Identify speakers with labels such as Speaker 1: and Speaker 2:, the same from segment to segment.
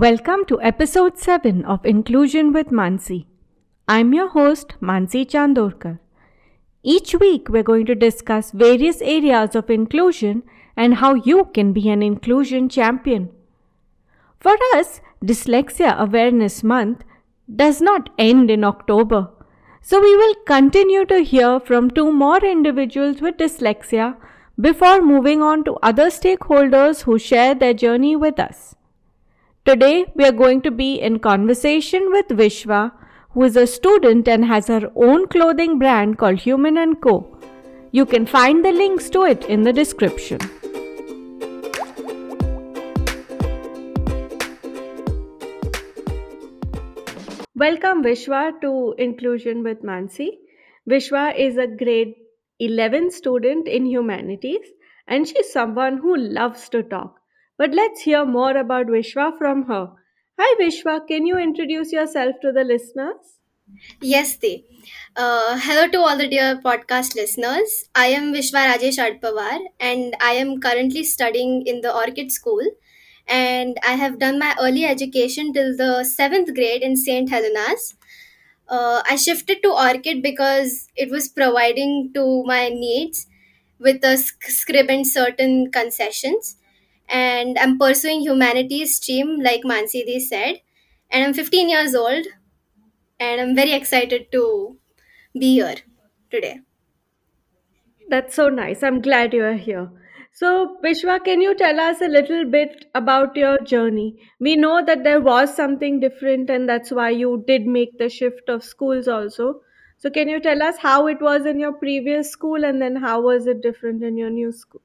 Speaker 1: Welcome to episode 7 of Inclusion with Mansi. I'm your host, Mansi Chandorkar. Each week, we're going to discuss various areas of inclusion and how you can be an inclusion champion. For us, Dyslexia Awareness Month does not end in October. So, we will continue to hear from two more individuals with dyslexia before moving on to other stakeholders who share their journey with us. Today, we are going to be in conversation with Vishwa, who is a student and has her own clothing brand called Human & Co. You can find the links to it in the description. Welcome Vishwa to Inclusion with Mansi. Vishwa is a grade 11 student in humanities and she's someone who loves to talk. But let's hear more about Vishwa from her. Hi Vishwa, can you introduce yourself to the listeners?
Speaker 2: Yes, they. Uh, hello to all the dear podcast listeners. I am Vishwa Rajesh Adapawar and I am currently studying in the Orchid School. And I have done my early education till the seventh grade in St. Helena's. Uh, I shifted to Orchid because it was providing to my needs with a sc- scrib and certain concessions. And I'm pursuing humanities stream, like Mansi said. And I'm 15 years old and I'm very excited to be here today.
Speaker 1: That's so nice. I'm glad you are here. So, Vishwa, can you tell us a little bit about your journey? We know that there was something different, and that's why you did make the shift of schools also. So, can you tell us how it was in your previous school and then how was it different in your new school?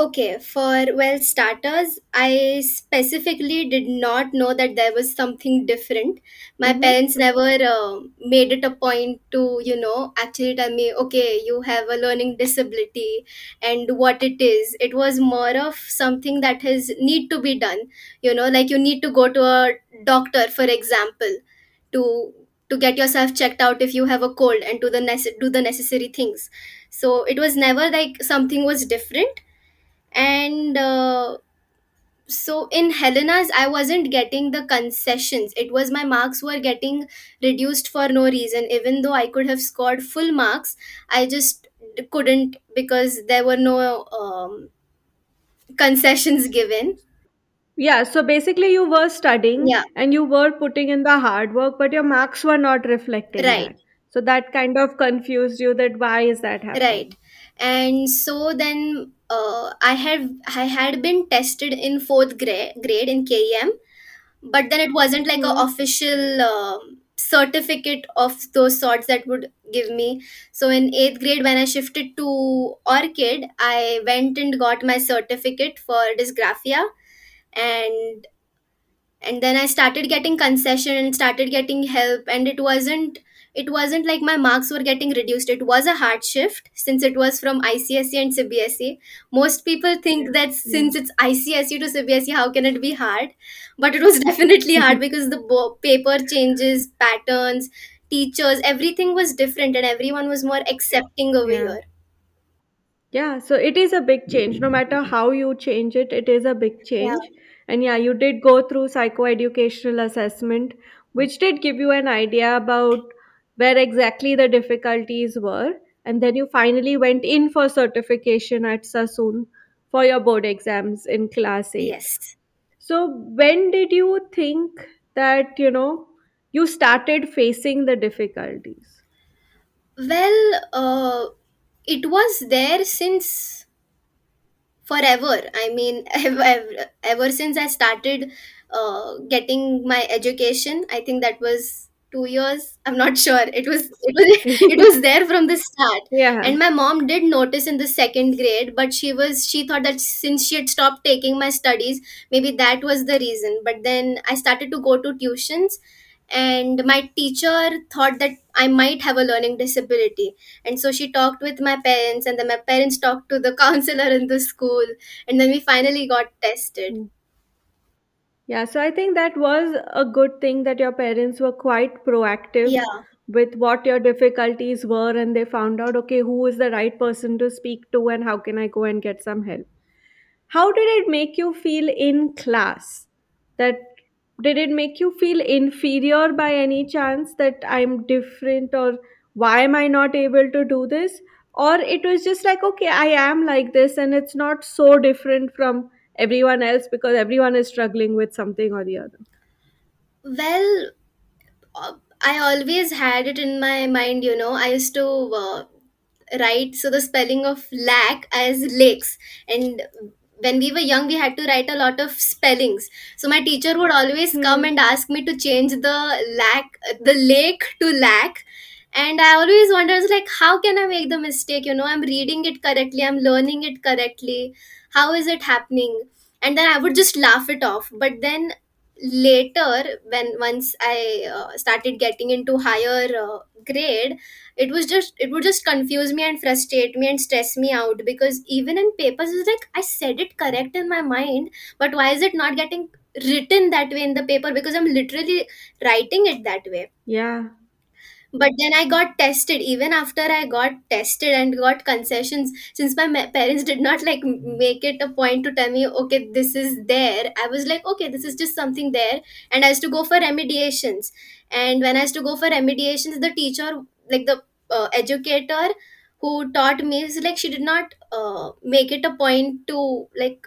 Speaker 2: Okay, for well, starters, I specifically did not know that there was something different. My
Speaker 1: Mm-hmm.
Speaker 2: parents never uh, made it a point to, you know, actually tell me, okay, you have a learning disability and what it is. It was more of something that has need to be done. You know, like you need to go to a doctor, for example, to to get yourself checked out if you have a cold and to the nece- do the necessary things. So it was never like something was different and uh, so in helena's i wasn't getting the concessions it was my marks were getting reduced for no reason even though i could have scored full marks i just couldn't because there were no um, concessions given
Speaker 1: Yeah, so basically, you were studying
Speaker 2: yeah
Speaker 1: and you were putting in the hard work, but your marks were not reflecting
Speaker 2: right
Speaker 1: that. So that kind of confused you that why is that happening?
Speaker 2: right
Speaker 1: happening?
Speaker 2: And so then uh, i had i had been tested in fourth grade grade in kem but then it wasn't like a
Speaker 1: Hmm.
Speaker 2: official um certificate of those sorts that would give me. So in eighth grade when i shifted to orchid i went and got my certificate for dysgraphia. And and then i started getting concession and started getting help. And it wasn't it wasn't like my marks were getting reduced it was a hard shift since it was from icse and cbse most people think that since it's icse to cbse how can it be hard but it was definitely hard because the bo- paper changes patterns teachers everything was different and everyone was more accepting over
Speaker 1: Yeah.
Speaker 2: here
Speaker 1: Yeah, so it is a big change. No matter how you change it, it is a big
Speaker 2: yeah
Speaker 1: change. And yeah, you did go through psychoeducational assessment, which did give you an idea about where exactly the difficulties were. And then you finally went in for certification at Sassoon for your board exams in class 8.
Speaker 2: yes
Speaker 1: So when did you think that, you know, you started facing the difficulties?
Speaker 2: well uh, it was there since forever i mean ever, ever, ever since i started uh, getting my education i think that was two years i'm not sure. It was it was it was there from the start.
Speaker 1: Yeah.
Speaker 2: and my mom did notice in the second grade but she was she thought that since she had stopped taking my studies maybe that was the reason. But then i started to go to tuitions and my teacher thought that i might have a learning disability. And so she talked with my parents and then my parents talked to the counselor in the school and then we finally got tested hmm.
Speaker 1: Yeah, so I think that was a good thing that your parents were quite proactive
Speaker 2: yeah
Speaker 1: with what your difficulties were and they found out, okay, who is the right person to speak to and how can I go and get some help. How did it make you feel in class? that did it make you feel inferior by any chance that i'm different or why am i not able to do this or it was just like okay i am like this and it's not so different from everyone else because everyone is struggling with something or the other.
Speaker 2: Well uh, i always had it in my mind you know i used to uh, write so the spelling of lack as lakes. And when we were young we had to write a lot of spellings. So my teacher would always come
Speaker 1: hmm
Speaker 2: and ask me to change the lack the lake to lack and i always wondered like how can i make the mistake? You know i'm reading it correctly i'm learning it correctly how is it happening? And then i would just laugh it off. But then later when once i uh, started getting into higher uh, grade it was just it would just confuse me and frustrate me and stress me out. Because even in papers it's like i said it correct in my mind but why is it not getting written that way in the paper? Because i'm literally writing it that way.
Speaker 1: Yeah
Speaker 2: but then i got tested. Even after i got tested and got concessions since my parents did not like make it a point to tell me okay this is there i was like okay this is just something there. And i used to go for remediations. And when i used to go for remediations the teacher like the uh, educator who taught me is like she did not uh, make it a point to like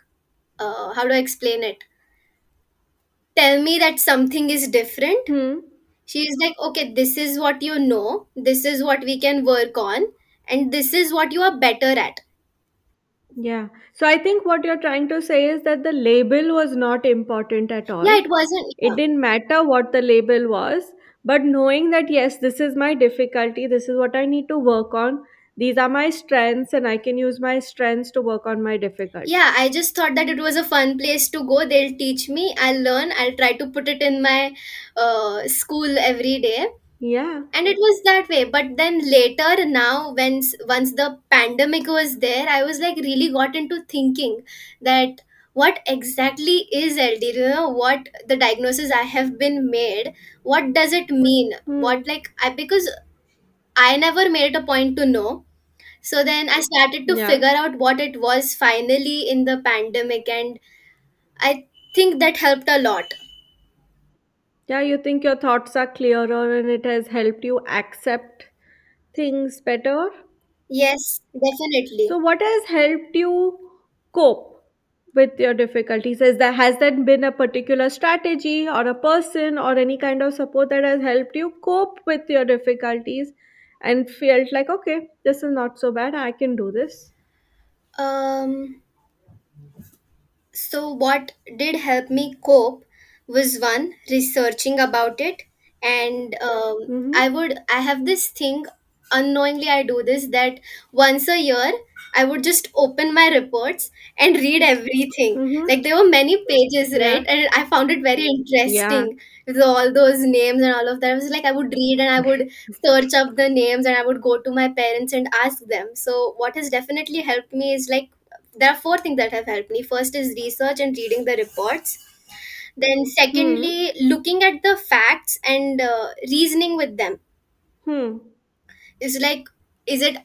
Speaker 2: uh, how do i explain it? Tell me that something is different
Speaker 1: hmm
Speaker 2: she's like okay this is what you know. This is what we can work on. And this is what you are better at.
Speaker 1: Yeah. So i think what you're trying to say is that the label was not important at all.
Speaker 2: yeah
Speaker 1: all
Speaker 2: it wasn't.
Speaker 1: It
Speaker 2: yeah,
Speaker 1: didn't matter what the label was, but knowing that yes, this is my difficulty, this is what I need to work on, these are my strengths, and I can use my strengths to work on my difficulties.
Speaker 2: Yeah i just thought that it was a fun place to go. They'll teach me. I'll learn. I'll try to put it in my uh, school every day.
Speaker 1: Yeah.
Speaker 2: and it was that way. But then later now when s- once the pandemic was there i was like really got into thinking that what exactly is ld you know what the diagnosis i have been made? What does it mean?
Speaker 1: Hmm.
Speaker 2: what like i because i never made it a point to know so then i started to
Speaker 1: Yeah.
Speaker 2: figure out what it was finally in the pandemic and i think that helped a lot
Speaker 1: Yeah, you think your thoughts are clearer and it has helped you accept things better.
Speaker 2: yes definitely
Speaker 1: So, what has helped you cope with your difficulties? Is that has that been a particular strategy or a person or any kind of support that has helped you cope with your difficulties and felt like, okay, this is not so bad, I can do this?
Speaker 2: um So, what did help me cope was one, researching about it. And um,
Speaker 1: Mm-hmm.
Speaker 2: I would, I have this thing, unknowingly, I do this that once a year, I would just open my reports and read everything.
Speaker 1: Mm-hmm.
Speaker 2: Like there were many pages,
Speaker 1: Yeah.
Speaker 2: right? And I found it very
Speaker 1: Yeah.
Speaker 2: interesting with all those names and all of that. I was like, I would read and I would search up the names and I would go to my parents and ask them. So, what has definitely helped me is like there are four things that have helped me. First is research and reading the reports. Then,
Speaker 1: Hmm.
Speaker 2: secondly, looking at the facts and uh, reasoning with them.
Speaker 1: Hmm.
Speaker 2: Is like, is it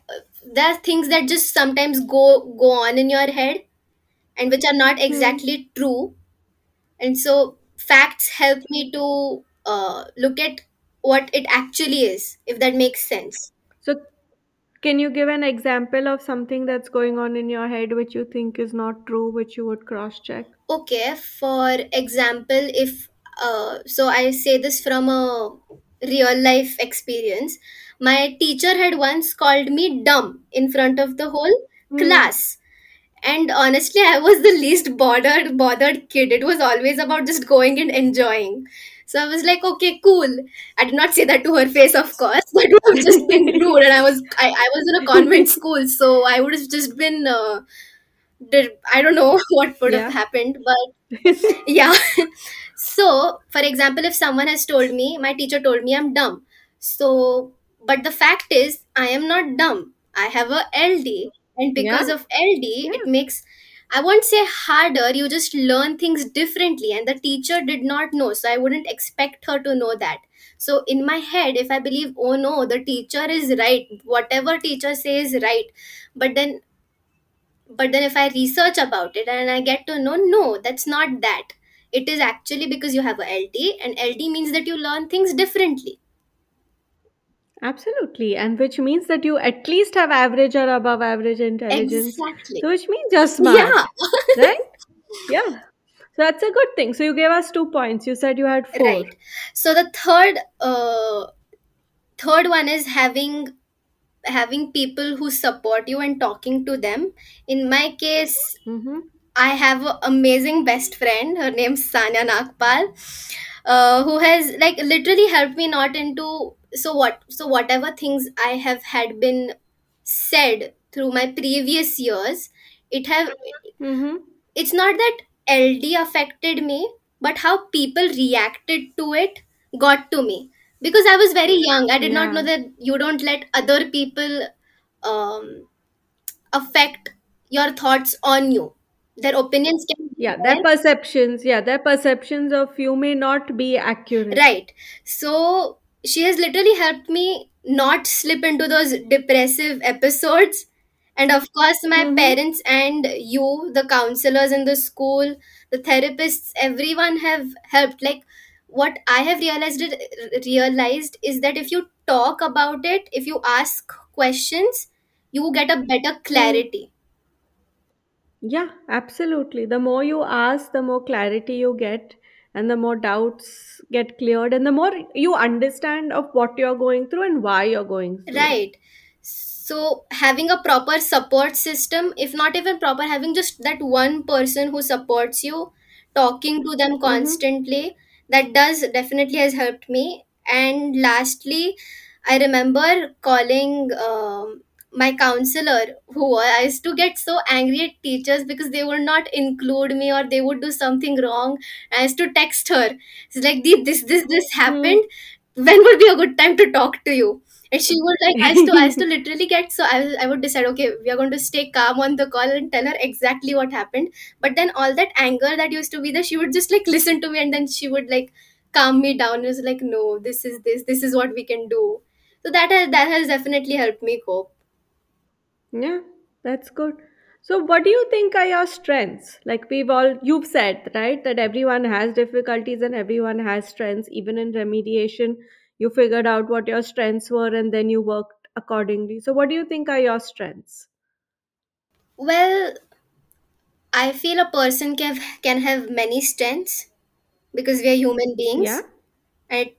Speaker 2: there are things that just sometimes go go on in your head and which are not
Speaker 1: Hmm.
Speaker 2: exactly true, and so facts help me to uh, look at what it actually is, if that makes sense.
Speaker 1: So, can you give an example of something that's going on in your head which you think is not true, which you would cross check?
Speaker 2: Okay, for example, if uh, so, I say this from a real life experience. My teacher had once called me dumb in front of the whole
Speaker 1: Hmm.
Speaker 2: class, and honestly, I was the least bothered bothered kid. It was always about just going and enjoying. So I was like, okay, cool. I did not say that to her face, of course. That would have just been rude, and I was I, I was in a convent school, so I would have just been. Uh, did I don't know what would have happened, but yeah. So for example if someone has told me my teacher told me i'm dumb. So but the fact is i am not dumb. I have a ld and
Speaker 1: yeah.
Speaker 2: because of ld
Speaker 1: Yeah.
Speaker 2: it makes i won't say harder you just learn things differently and the teacher did not know so i wouldn't expect her to know that. So in my head if i believe oh no the teacher is right whatever teacher says is right but then but then if i research about it and i get to know no that's not that it is actually because you have a ld and ld means that you learn things differently
Speaker 1: Absolutely. And which means that you at least have average or above average intelligence.
Speaker 2: exactly
Speaker 1: So which means you're smart.
Speaker 2: yeah
Speaker 1: Right? Yeah. So that's a good thing. So you gave us two points. You said you had four.
Speaker 2: right so the third uh third one is having having people who support you and talking to them in my case
Speaker 1: Mm-hmm.
Speaker 2: I have an amazing best friend. Her name's Sanya Nagpal, uh, who has like literally helped me not into so what so whatever things I have had been said through my previous years. It have
Speaker 1: Mm-hmm.
Speaker 2: it's not that LD affected me, but how people reacted to it got to me because I was very young. I did not know
Speaker 1: Yeah.
Speaker 2: that you don't let other people um, affect your thoughts on you. Their opinions can be
Speaker 1: Yeah. Their
Speaker 2: there.
Speaker 1: perceptions. Yeah. Their perceptions of you may not be accurate.
Speaker 2: Right. So she has literally helped me not slip into those depressive episodes. And of course, my
Speaker 1: Mm-hmm.
Speaker 2: parents and you, the counselors in the school, the therapists, everyone have helped. Like what I have realized it, realized is that if you talk about it, if you ask questions, you get a better clarity.
Speaker 1: Yeah, absolutely. The more you ask, the more clarity you get, and the more doubts get cleared, and the more you understand of what you're going through and why you're going through it.
Speaker 2: Right. So having a proper support system, if not even proper, having just that one person who supports you, talking to them
Speaker 1: Mm-hmm.
Speaker 2: constantly, that does definitely has helped me. And lastly, I remember calling um, my counselor, who I used to get so angry at teachers because they would not include me or they would do something wrong. I used to text her. It's like, "Dee, this, this, this happened. When would be a good time to talk to you? And she would like I used to I used to literally get so I I would decide okay we are going to stay calm on the call and tell her exactly what happened. But then all that anger that used to be there, she would just like listen to me and then she would like calm me down. It was like no, this is this this is what we can do. So that has that has definitely helped me cope.
Speaker 1: Yeah, that's good. So, what do you think are your strengths? Like we've all, you've said, right, that everyone has difficulties and everyone has strengths. Even in remediation, you figured out what your strengths were and then you worked accordingly. So, what do you think are your strengths?
Speaker 2: Well, I feel a person can can have many strengths because we are human
Speaker 1: Yeah,
Speaker 2: beings and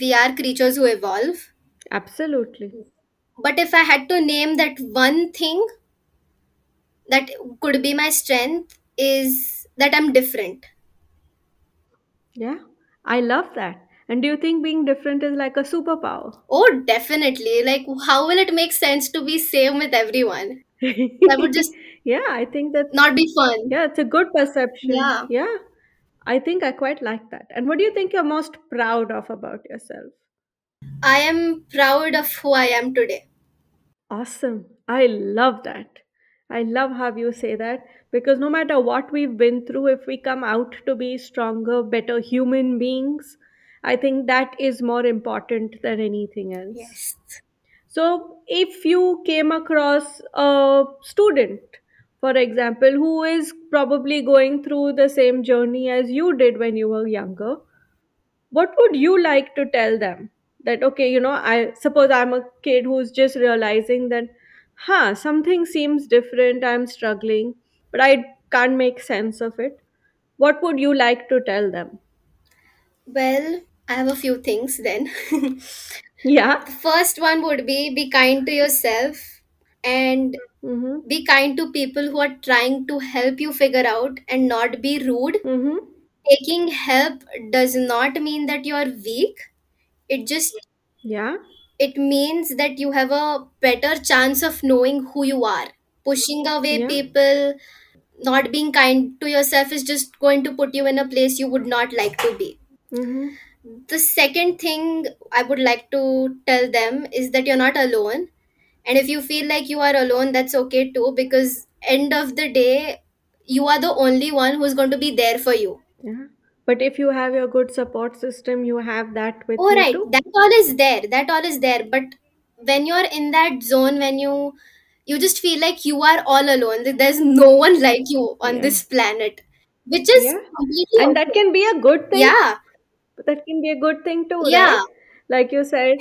Speaker 2: we are creatures who evolve.
Speaker 1: absolutely.
Speaker 2: But if I had to name that one thing that could be my strength is that I'm different.
Speaker 1: Yeah, I love that. And do you think being different is like a superpower?
Speaker 2: Oh, definitely. Like, how will it make sense to be same with everyone? That would just
Speaker 1: yeah, I think that's,
Speaker 2: not be fun.
Speaker 1: yeah, it's a good perception.
Speaker 2: Yeah.
Speaker 1: Yeah, I think I quite like that. And what do you think you're most proud of about yourself?
Speaker 2: I am proud of who I am today.
Speaker 1: Awesome. I love that. I love how you say that because no matter what we've been through, if we come out to be stronger, better human beings, I think that is more important than anything else.
Speaker 2: Yes.
Speaker 1: So, if you came across a student, for example, who is probably going through the same journey as you did when you were younger, what would you like to tell them that okay you know i suppose i'm a kid who's just realizing that huh something seems different i'm struggling but i can't make sense of it what would you like to tell them
Speaker 2: Well, I have a few things then. the
Speaker 1: yeah
Speaker 2: first one would be be kind to yourself and
Speaker 1: mm-hmm.
Speaker 2: be kind to people who are trying to help you figure out and not be rude.
Speaker 1: Mm-hmm.
Speaker 2: Taking help does not mean that you are weak. It just
Speaker 1: yeah
Speaker 2: it means that you have a better chance of knowing who you are. Pushing away
Speaker 1: yeah
Speaker 2: people, not being kind to yourself is just going to put you in a place you would not like to be.
Speaker 1: mm-hmm.
Speaker 2: The second thing I would like to tell them is that you're not alone. And if you feel like you are alone, that's okay too, because end of the day, you are the only one who's going to be there for you.
Speaker 1: yeah but if you have your good support system you have that with
Speaker 2: Oh,
Speaker 1: you
Speaker 2: right.
Speaker 1: too
Speaker 2: That all is there. That all is there. But when you're in that zone, when you you just feel like you are all alone, that there's no one like you on
Speaker 1: yeah
Speaker 2: this planet. which is
Speaker 1: Yeah.
Speaker 2: completely
Speaker 1: And that
Speaker 2: okay.
Speaker 1: can be a good thing.
Speaker 2: Yeah,
Speaker 1: That can be a good thing too,
Speaker 2: yeah,
Speaker 1: right? Like you said.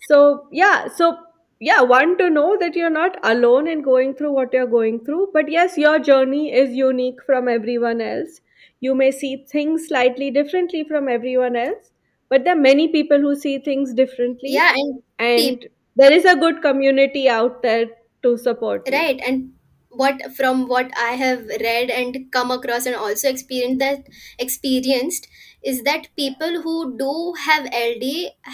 Speaker 1: So, yeah. So, yeah, one to know that you're not alone in going through what you're going through. But yes, your journey is unique from everyone else. You may see things slightly differently from everyone else, but there are many people who see things differently.
Speaker 2: yeah, and.
Speaker 1: And there is a good community out there to support you.
Speaker 2: right and what from what i have read and come across and also experienced that experienced is that people who do have ld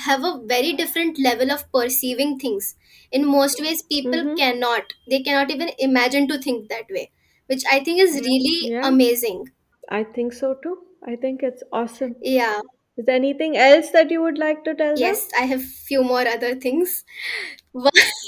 Speaker 2: have a very different level of perceiving things in most ways people
Speaker 1: Mm-hmm.
Speaker 2: cannot they cannot even imagine to think that way which i think is really
Speaker 1: Yeah,
Speaker 2: amazing
Speaker 1: I think so too. I think it's awesome.
Speaker 2: yeah
Speaker 1: Is there anything else that you would like to tell them?
Speaker 2: yes i have few more other things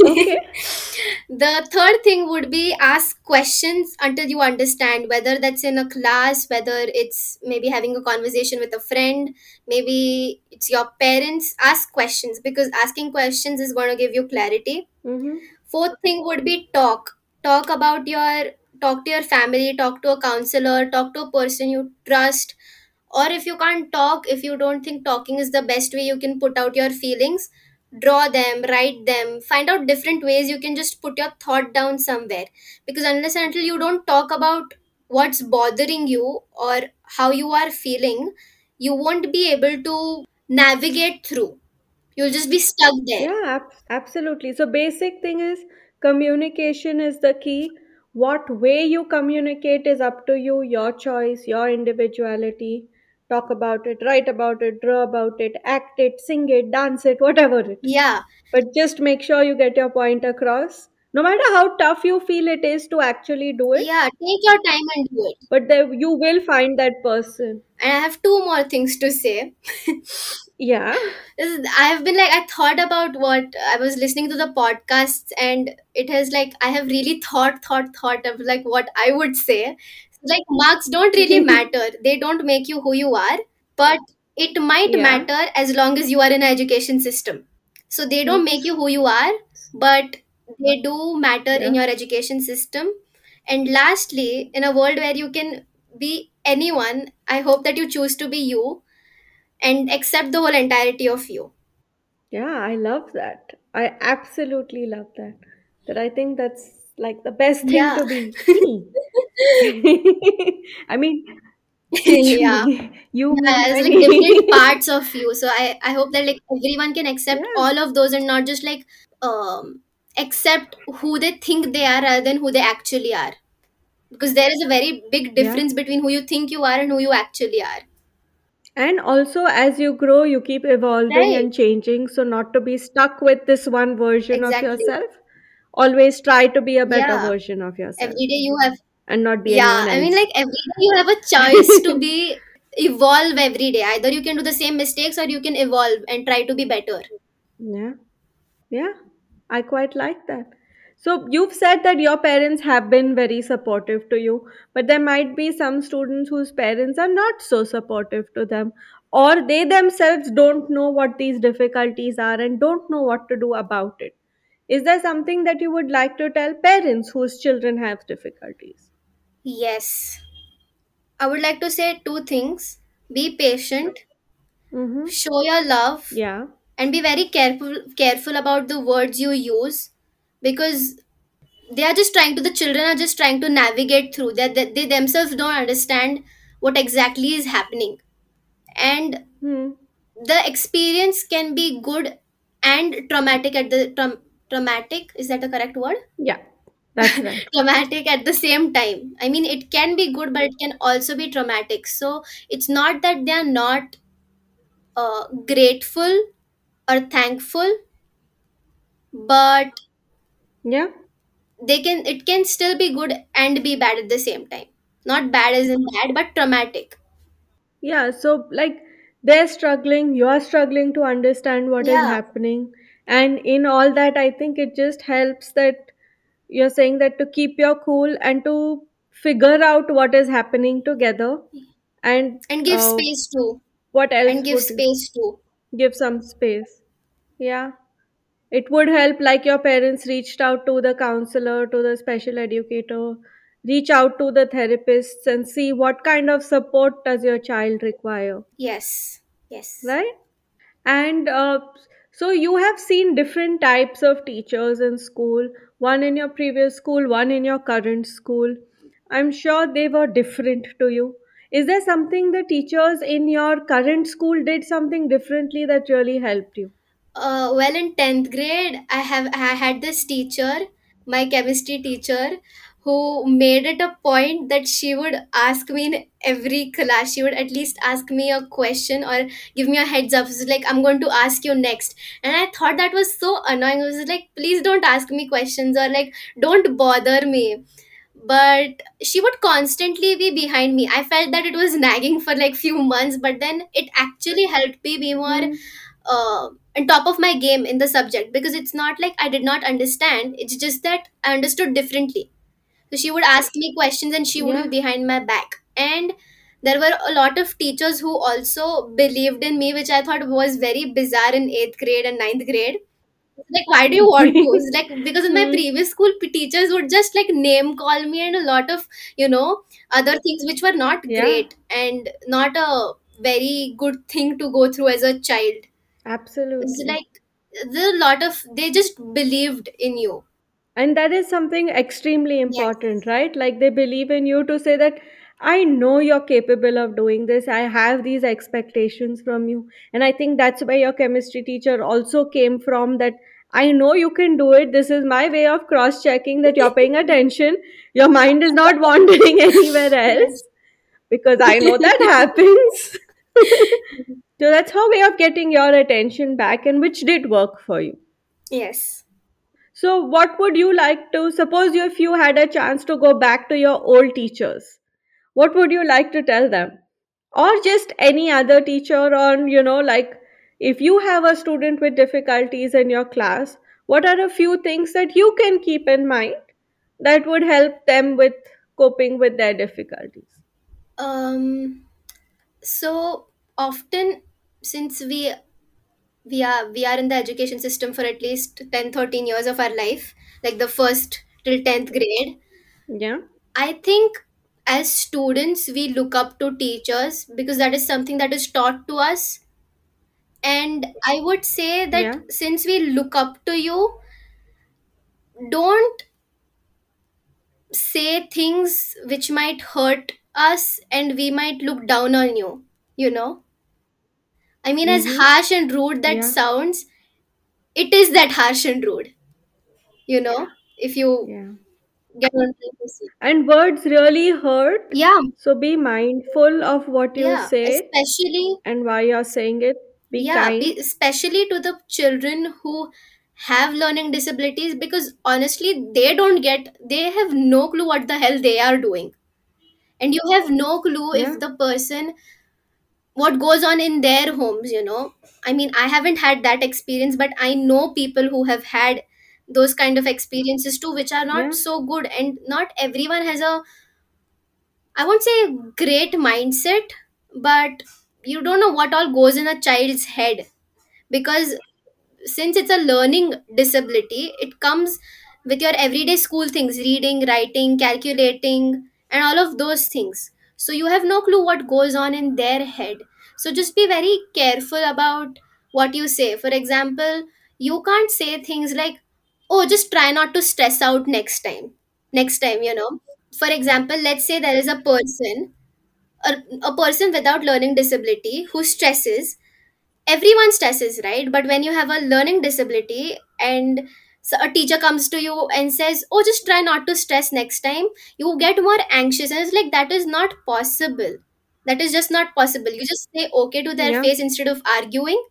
Speaker 1: Okay.
Speaker 2: the third thing would be ask questions until you understand whether that's in a class whether it's maybe having a conversation with a friend maybe it's your parents ask questions because asking questions is going to give you clarity
Speaker 1: Mm-hmm.
Speaker 2: fourth thing would be talk talk about your talk to your family talk to a counselor talk to a person you trust or if you can't talk if you don't think talking is the best way you can put out your feelings draw them write them find out different ways you can just put your thought down somewhere because unless and until you don't talk about what's bothering you or how you are feeling you won't be able to navigate through you'll just be stuck there
Speaker 1: Yeah, ab- absolutely. So basic thing is communication is the key. What way you communicate is up to you, your choice, your individuality. Talk about it, write about it, draw about it, act it, sing it, dance it, whatever it.
Speaker 2: yeah
Speaker 1: But just make sure you get your point across. No matter how tough you feel it is to actually do it,
Speaker 2: yeah take your time and do it
Speaker 1: but there you will find that person.
Speaker 2: and i have two more things to say
Speaker 1: Yeah.
Speaker 2: I've been like I thought about what I was listening to the podcasts and it has like I have really thought thought thought of like what I would say. Like marks don't really matter. They don't make you who you are, but it might
Speaker 1: yeah.
Speaker 2: matter as long as you are in an education system. So they don't make you who you are, but they do matter in your education system. And lastly, in a world where you can be anyone, I hope that you choose to be you and accept the whole entirety of you.
Speaker 1: Yeah, I love that. I absolutely love that. That I think that's like the best thing
Speaker 2: Yeah.
Speaker 1: to be. I mean,
Speaker 2: yeah.
Speaker 1: You
Speaker 2: Yeah, it's like different parts of you. So I, I hope that like everyone can accept
Speaker 1: Yeah,
Speaker 2: all of those and not just like um accept who they think they are rather than who they actually are. Because there is a very big
Speaker 1: yeah.
Speaker 2: difference between who you think you are and who you actually are.
Speaker 1: And also, as you grow, you keep evolving
Speaker 2: Right.
Speaker 1: and changing. So, not to be stuck with this one version of yourself, always try to be a better
Speaker 2: Yeah.
Speaker 1: version of yourself
Speaker 2: Every day you have
Speaker 1: and not be
Speaker 2: yeah,
Speaker 1: anyone
Speaker 2: I mean like every day you have a choice to be evolve every day. Either you can do the same mistakes or you can evolve and try to be better.
Speaker 1: Yeah. Yeah, I quite like that. So you've said that your parents have been very supportive to you, but there might be some students whose parents are not so supportive to them, or they themselves don't know what these difficulties are and don't know what to do about it. Is there something that you would like to tell parents whose children have difficulties?
Speaker 2: Yes. I would like to say two things. Be patient,
Speaker 1: Mm-hmm.
Speaker 2: show your love,
Speaker 1: Yeah.
Speaker 2: and be very careful careful about the words you use because they are just trying to the children are just trying to navigate through that they, they themselves don't understand what exactly is happening and
Speaker 1: Hmm.
Speaker 2: the experience can be good and traumatic at the traum, traumatic is that a correct word
Speaker 1: Yeah. That's right.
Speaker 2: traumatic at the same time i mean it can be good but it can also be traumatic so it's not that they are not uh, grateful or thankful but
Speaker 1: Yeah.
Speaker 2: they can it can still be good and be bad at the same time not bad as in bad but traumatic
Speaker 1: Yeah, so like they're struggling, you're struggling to understand what is
Speaker 2: yeah
Speaker 1: happening. And in all that, I think it just helps that you're saying that to keep your cool and to figure out what is happening together. And
Speaker 2: and give
Speaker 1: uh,
Speaker 2: space too
Speaker 1: what else
Speaker 2: and give
Speaker 1: would
Speaker 2: space too
Speaker 1: give some space? Yeah. It would help, like your parents reached out to the counselor, to the special educator, reach out to the therapists and see what kind of support does your child require
Speaker 2: yes yes
Speaker 1: right and uh, so you have seen different types of teachers in school one in your previous school one in your current school. I'm sure they were different to you. Is there something the teachers in your current school did something differently that really helped you?
Speaker 2: Uh, well, in 10th grade, I have I had this teacher, my chemistry teacher, who made it a point that she would ask me in every class. She would at least ask me a question or give me a heads up. It's like, I'm going to ask you next. And I thought that was so annoying. I was like, please don't ask me questions or like, don't bother me. But she would constantly be behind me. I felt that it was nagging for like few months, but then it actually helped me be more
Speaker 1: Hmm.
Speaker 2: uh, on top of my game in the subject because it's not like I did not understand. It's just that I understood differently. So she would ask me questions and she would be behind my back. And there were a lot of teachers who also believed in me, which I thought was very bizarre in eighth grade and ninth grade. Like, why do you want to? It's like because in my
Speaker 1: Hmm.
Speaker 2: previous school, p- teachers would just like name call me and a lot of you know other things which were not
Speaker 1: yeah
Speaker 2: great and not a very good thing to go through as a child Absolutely. it's
Speaker 1: absolutely
Speaker 2: like the lot of they just believed in you
Speaker 1: And that is something extremely
Speaker 2: yes
Speaker 1: important, right? Like they believe in you to say that I know you're capable of doing this. I have these expectations from you. And I think that's where your chemistry teacher also came from that I know you can do it. This is my way of cross checking that you're paying attention. Your mind is not wandering anywhere
Speaker 2: yes
Speaker 1: else because I know that happens. so that's her way of getting your attention back and which did work for you.
Speaker 2: yes
Speaker 1: So, what would you like to suppose if you had a chance to go back to your old teachers? What would you like to tell them? Or just any other teacher on, you know, like if you have a student with difficulties in your class, what are a few things that you can keep in mind that would help them with coping with their difficulties?
Speaker 2: um so often since we we are we are in the education system for at least 10, 13 years of our life like the first till 10th grade.
Speaker 1: Yeah,
Speaker 2: i think as students we look up to teachers because that is something that is taught to us. And i would say that
Speaker 1: yeah,
Speaker 2: since we look up to you don't say things which might hurt us and we might look down on you you know i mean as
Speaker 1: mm-hmm,
Speaker 2: harsh and rude that
Speaker 1: yeah,
Speaker 2: sounds it is that harsh and rude you know if you
Speaker 1: yeah.
Speaker 2: get to say
Speaker 1: And words really hurt.
Speaker 2: yeah
Speaker 1: So be mindful of what you
Speaker 2: yeah
Speaker 1: say
Speaker 2: especially
Speaker 1: and why you're saying it. Be
Speaker 2: yeah
Speaker 1: kind.
Speaker 2: be, especially to the children who have learning disabilities because honestly they don't get they have no clue what the hell they are doing and you have no clue
Speaker 1: Yeah,
Speaker 2: if the person what goes on in their homes you know. I mean i haven't had that experience but i know people who have had those kind of experiences too which are not
Speaker 1: yeah,
Speaker 2: so good. And not everyone has a i won't say great mindset but you don't know what all goes in a child's head. Because since it's a learning disability it comes with your everyday school things reading writing calculating and all of those things so you have no clue what goes on in their head. So just be very careful about what you say. For example you can't say things like oh just try not to stress out next time. Next time you know. For example let's say there is a person a, a person without learning disability who stresses. Everyone stresses right? But when you have a learning disability and so a teacher comes to you and says oh just try not to stress next time you get more anxious and it's like that is not possible that is just not possible you just say okay to their
Speaker 1: yeah.
Speaker 2: face instead of arguing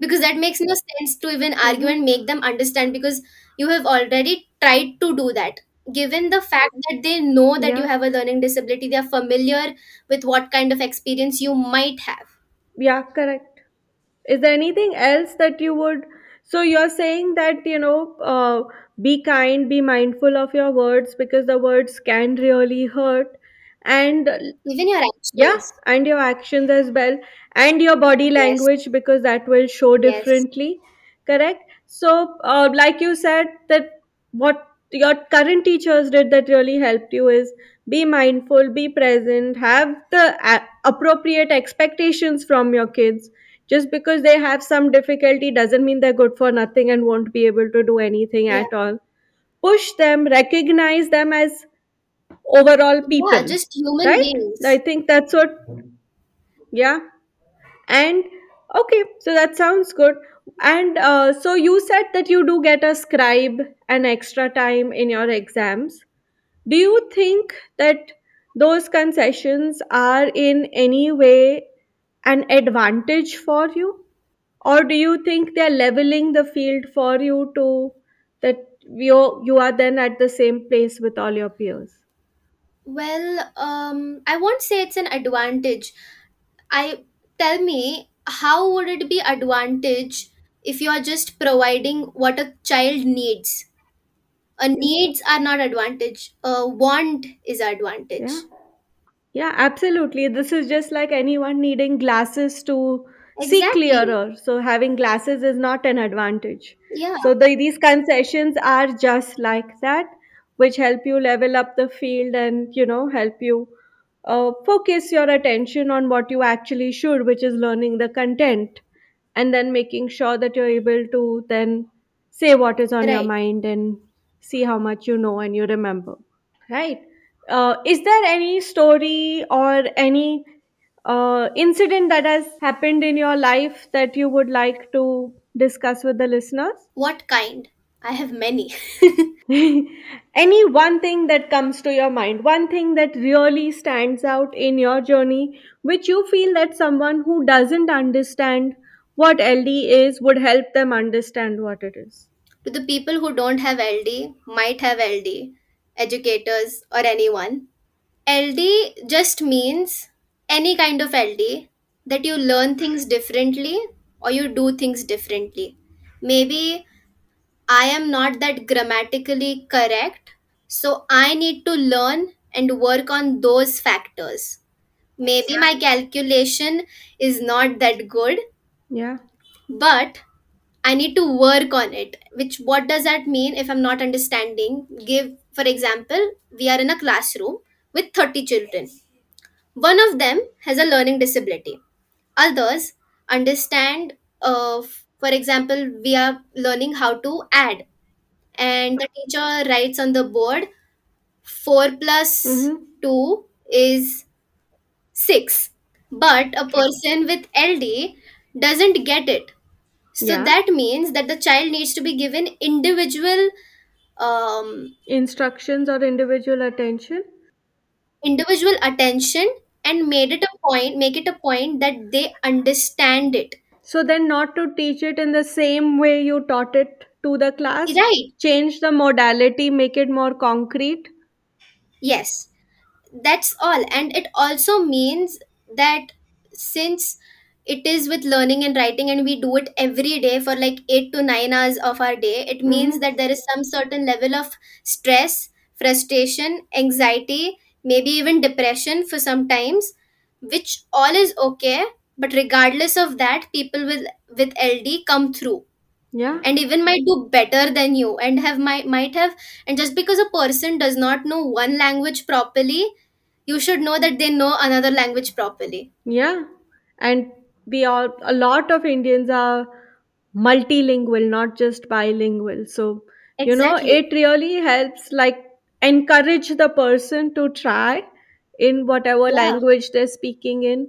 Speaker 2: because that makes no sense to even argue
Speaker 1: Mm-hmm.
Speaker 2: and make them understand because you have already tried to do that given the fact that they know that you
Speaker 1: Yeah,
Speaker 2: have a learning disability they are familiar with what kind of experience you might have
Speaker 1: yeah, correct. Is there anything else that you would? So you're saying that, you know, uh, be kind, be mindful of your words because the words can really hurt. And uh,
Speaker 2: even your
Speaker 1: yeah,
Speaker 2: actions
Speaker 1: and your actions as well, and your body
Speaker 2: yes
Speaker 1: language because that will show
Speaker 2: Yes,
Speaker 1: differently. Correct? So, uh, like you said, that what your current teachers did that really helped you is be mindful be present have the a- appropriate expectations from your kids just because they have some difficulty doesn't mean they're good for nothing and won't be able to do anything
Speaker 2: yeah.
Speaker 1: at all. Push them recognize them as overall
Speaker 2: yeah
Speaker 1: people
Speaker 2: just human
Speaker 1: right? i think that's what yeah. And okay so that sounds good. And uh, so you said that you do get a scribe an extra time in your exams. Do you think that those concessions are in any way an advantage for you? Or do you think they're leveling the field for you to that you you are then at the same place with all your peers?
Speaker 2: Well um i won't say it's an advantage. I tell me how would it be advantage if you are just providing what a child needs? A needs are not advantage a want is
Speaker 1: yeah.
Speaker 2: advantage
Speaker 1: Yeah, absolutely. This is just like anyone needing glasses to see
Speaker 2: exactly
Speaker 1: clearer. So having glasses is not an advantage.
Speaker 2: yeah
Speaker 1: So the, these concessions are just like that, which help you level up the field and you know help you uh, focus your attention on what you actually should, which is learning the content, and then making sure that you're able to then say what is on your
Speaker 2: right
Speaker 1: mind and see how much you know and you remember. Right. Uh, is there any story or any uh, incident that has happened in your life that you would like to discuss with the listeners?
Speaker 2: what kind i have many
Speaker 1: any one thing that comes to your mind, one thing that really stands out in your journey, which you feel that someone who doesn't understand what LD is would help them understand what it is.
Speaker 2: to the people who don't have ld might have ld educators or anyone ld just means any kind of ld that you learn things differently or you do things differently maybe i am not that grammatically correct so i need to learn and work on those factors maybe my calculation is not that good
Speaker 1: Yeah.
Speaker 2: but I need to work on it. Which what does that mean if I'm not understanding? Give for example, we are in a classroom with 30 children. One of them has a learning disability. Others understand uh, for example, we are learning how to add and the teacher writes on the board 4 plus
Speaker 1: Mm-hmm.
Speaker 2: 2 is 6. But a person with LD doesn't get it so
Speaker 1: Yeah.
Speaker 2: that means that the child needs to be given individual um,
Speaker 1: Instructions or individual attention.
Speaker 2: individual attention and made it a point make it a point that they understand it.
Speaker 1: So then, not to teach it in the same way you taught it to the class,
Speaker 2: right.
Speaker 1: Change the modality, make it more concrete.
Speaker 2: yes. That's all. And it also means that since it is with learning and writing and we do it every day for like 8 to 9 hours of our day it means
Speaker 1: Mm-hmm.
Speaker 2: that there is some certain level of stress frustration anxiety maybe even depression for some times which all is okay but regardless of that people with with ld come through
Speaker 1: Yeah.
Speaker 2: and even might do better than you and have might might have and just because a person does not know one language properly you should know that they know another language properly
Speaker 1: Yeah, and we are a lot of Indians are multilingual, not just bilingual. So, you know, it really helps like encourage the person to try in whatever
Speaker 2: yeah
Speaker 1: language they're speaking in.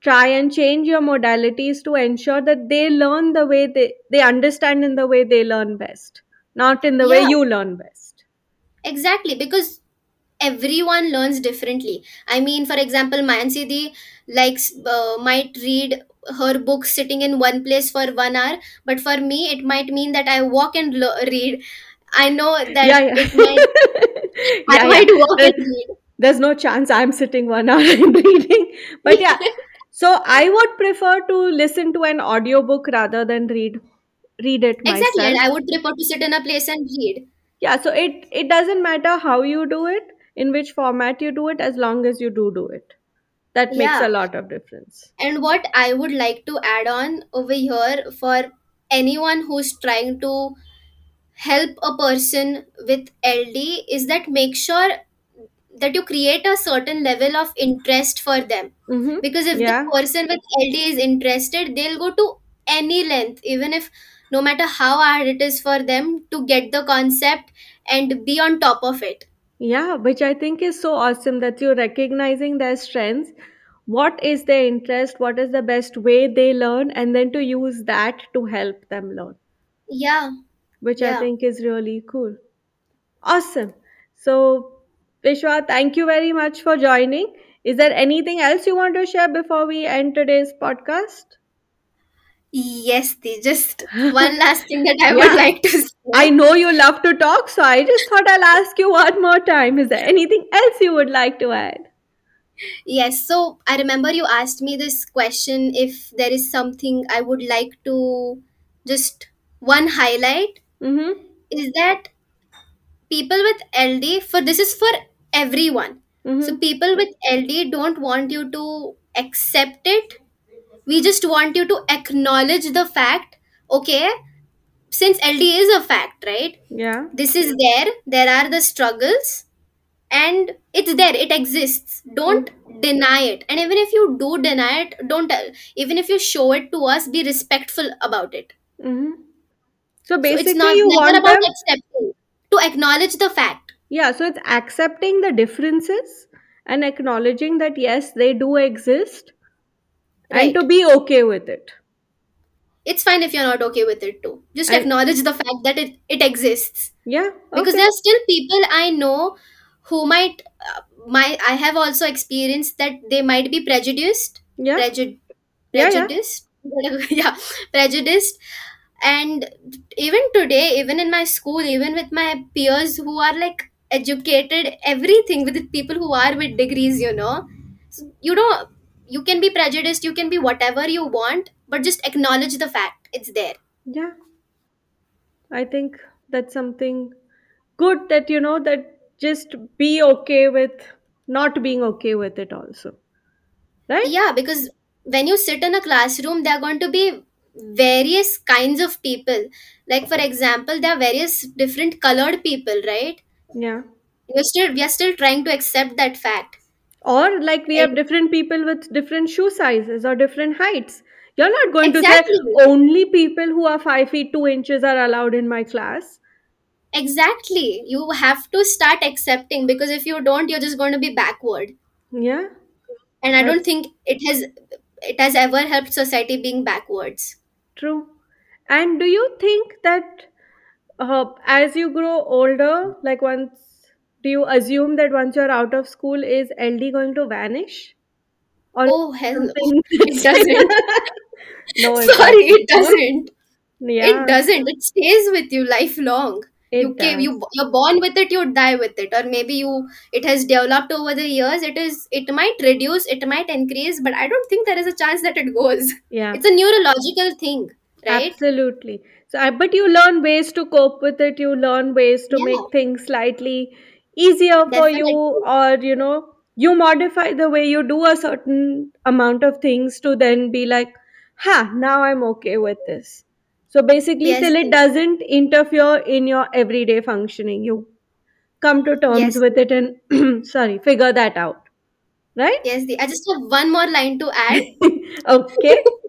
Speaker 1: Try and change your modalities to ensure that they learn the way they, they understand in the way they learn best, not in the way you learn best.
Speaker 2: exactly because everyone learns differently i mean for example Mansi likes uh, might read her book sitting in one place for one hour but for me it might mean that i walk and lo- read i know that
Speaker 1: Yeah, yeah.
Speaker 2: it might i
Speaker 1: yeah, yeah.
Speaker 2: might walk
Speaker 1: There-
Speaker 2: and read
Speaker 1: there's no chance I'm sitting one hour and reading. But yeah, so I would prefer to listen to an audiobook rather than read read it
Speaker 2: exactly and
Speaker 1: myself.
Speaker 2: i would prefer to sit in a place and read
Speaker 1: Yeah, so it it doesn't matter how you do it, in which format you do it, as long as you do do it. That makes a lot of difference.
Speaker 2: and what i would like to add on over here for anyone who's trying to help a person with ld is that make sure that you create a certain level of interest for them
Speaker 1: Mm-hmm.
Speaker 2: because if the person with ld is interested they'll go to any length even if no matter how hard it is for them to get the concept and be on top of it
Speaker 1: Yeah, which I think is so awesome that you're recognizing their strengths. What is their interest? What is the best way they learn? And then to use that to help them learn,
Speaker 2: yeah
Speaker 1: which I
Speaker 2: yeah
Speaker 1: think is really cool. Awesome. So, Vishwa, thank you very much for joining. Is there anything else you want to share before we end today's podcast?
Speaker 2: yes the just one last thing that i would
Speaker 1: Yeah.
Speaker 2: like to
Speaker 1: I know you love to talk, so I just thought I'll ask you one more time. Is there anything else you would like to add?
Speaker 2: yes so i remember you asked me this question if there is something i would like to just one highlight
Speaker 1: Mm-hmm.
Speaker 2: is that people with ld for this is for everyone
Speaker 1: Mm-hmm.
Speaker 2: so people with ld don't want you to accept it we just want you to acknowledge the fact okay since ld is a fact right
Speaker 1: yeah.
Speaker 2: this is there there are the struggles and it's there it exists don't deny it and even if you do deny it don't even if you show it to us be respectful about it
Speaker 1: Mm-hmm. So
Speaker 2: so
Speaker 1: basically,
Speaker 2: it's not
Speaker 1: you
Speaker 2: never
Speaker 1: want
Speaker 2: about
Speaker 1: them.
Speaker 2: accepting to acknowledge the fact
Speaker 1: Yeah, so it's accepting the differences and acknowledging that yes, they do exist and to be okay with it.
Speaker 2: It's fine if you're not okay with it too. Just acknowledge the fact that it, it exists.
Speaker 1: Yeah,
Speaker 2: because there are still people i know who might uh, my i have also experienced that they might be prejudiced.
Speaker 1: Yeah,
Speaker 2: prejud-
Speaker 1: yeah, yeah.
Speaker 2: prejudiced. Yeah prejudiced. And even today even in my school even with my peers who are like educated everything with the people who are with degrees you know. So you don't you can be prejudiced you can be whatever you want but just acknowledge the fact it's there
Speaker 1: Yeah, I think that's something good that you know that just be okay with not being okay with it also. Right?
Speaker 2: yeah because when you sit in a classroom there are going to be various kinds of people like for example there are various different colored people right
Speaker 1: Yeah.
Speaker 2: we're still we are still trying to accept that fact
Speaker 1: Or like we have different people with different shoe sizes or different heights. You're not going to say only people who are five feet two inches are allowed in my class.
Speaker 2: exactly. You have to start accepting because if you don't you're just going to be backward.
Speaker 1: Yeah,
Speaker 2: and i don't think it has it has ever helped society being backwards.
Speaker 1: True. And do you think that uh, as you grow older, like once, do you assume that once you're out of school, is LD going to vanish? Or
Speaker 2: oh hell no. it doesn't
Speaker 1: no,
Speaker 2: sorry it doesn't.
Speaker 1: Yeah,
Speaker 2: it doesn't. It stays with you lifelong. You came, you you're born with it you die with it. Or maybe you it has developed over the years. It is it might reduce it might increase but i don't think there is a chance that it goes.
Speaker 1: Yeah.
Speaker 2: it's a neurological thing right?
Speaker 1: Absolutely. So, I, but you learn ways to cope with it. You learn ways to
Speaker 2: yeah.
Speaker 1: make things slightly easier for you,
Speaker 2: definitely.
Speaker 1: or you know, you modify the way you do a certain amount of things to then be like, ha, now I'm okay with this. So, basically,
Speaker 2: yes
Speaker 1: till it doesn't interfere in your everyday functioning, you come to terms
Speaker 2: yes
Speaker 1: with it and, sorry, figure that out. Right?
Speaker 2: yes the, i just have one more line to add
Speaker 1: okay.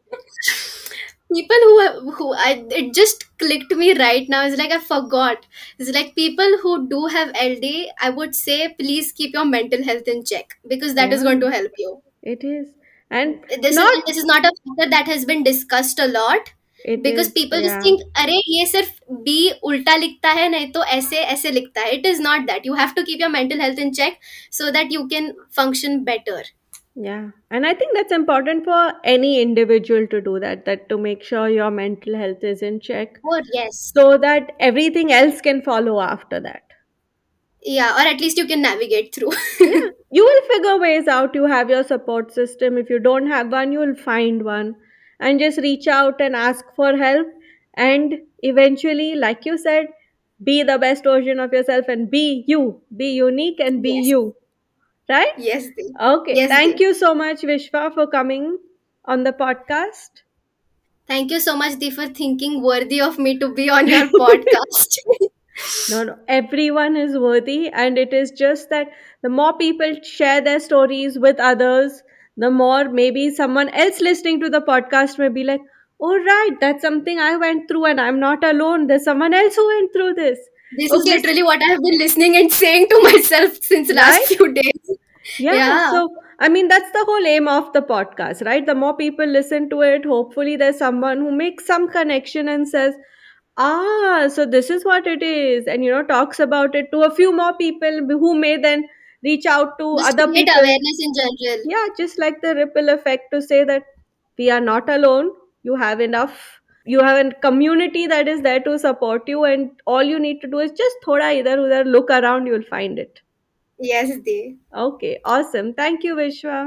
Speaker 2: people who who I, it just clicked me right now it's like i forgot it's like people who do have ld i would say please keep your mental health in check because that is
Speaker 1: Yeah,
Speaker 2: going to help you
Speaker 1: it is And
Speaker 2: this
Speaker 1: not,
Speaker 2: is this is not a factor that has been discussed a lot
Speaker 1: it
Speaker 2: because
Speaker 1: is,
Speaker 2: people just
Speaker 1: yeah.
Speaker 2: think अरे ये सिर्फ B उल्टा लिखता है नहीं तो ऐसे ऐसे लिखता है it is not that you have to keep your mental health in check so that you can function better
Speaker 1: Yeah, and I think that's important for any individual to do that, that to make sure your mental health is in check
Speaker 2: or yes
Speaker 1: so that everything else can follow after that.
Speaker 2: yeah or at least you can navigate through
Speaker 1: Yeah, you will figure ways out. You have your support system. If you don't have one, you will find one and just reach out and ask for help. And eventually, like you said, be the best version of yourself and be you, be unique and be
Speaker 2: yes
Speaker 1: you, right?
Speaker 2: yes Dev.
Speaker 1: Okay,
Speaker 2: yes
Speaker 1: thank
Speaker 2: Dev.
Speaker 1: you so much, Vishwa, for coming on the podcast.
Speaker 2: Thank you so much, Dee, for thinking worthy of me to be on your podcast.
Speaker 1: no, no, everyone is worthy, and it is just that the more people share their stories with others, the more maybe someone else listening to the podcast may be like, oh, right, that's something I went through, and I'm not alone. There's someone else who went through this.
Speaker 2: This is literally what I have been listening and saying to myself since last few days.
Speaker 1: Yeah, yeah. So, I mean, that's the whole aim of the podcast, right? The more people listen to it, hopefully, there's someone who makes some connection and says, ah, so this is what it is, and you know, talks about it to a few more people who may then reach out to
Speaker 2: just
Speaker 1: other
Speaker 2: people. awareness in general.
Speaker 1: Yeah, just like the ripple effect to say that we are not alone. You have enough you have a community that is there to support you and all you need to do is just thoda idhar udhar look around you'll find it
Speaker 2: yes Dee.
Speaker 1: okay awesome thank you vishwa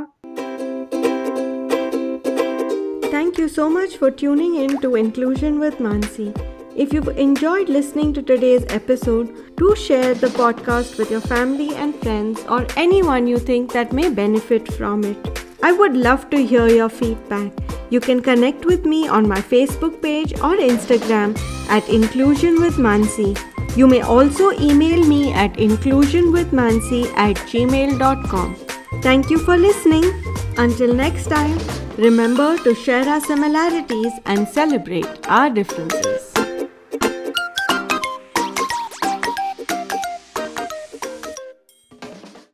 Speaker 1: thank you so much for tuning in to inclusion with mansi if you've enjoyed listening to today's episode do share the podcast with your family and friends or anyone you think that may benefit from it I would love to hear your feedback. You can connect with me on my Facebook page or Instagram at Inclusion with Mansi. You may also email me at inclusionwithmansi at gmail.com. Thank you for listening. Until next time, remember to share our similarities and celebrate our differences.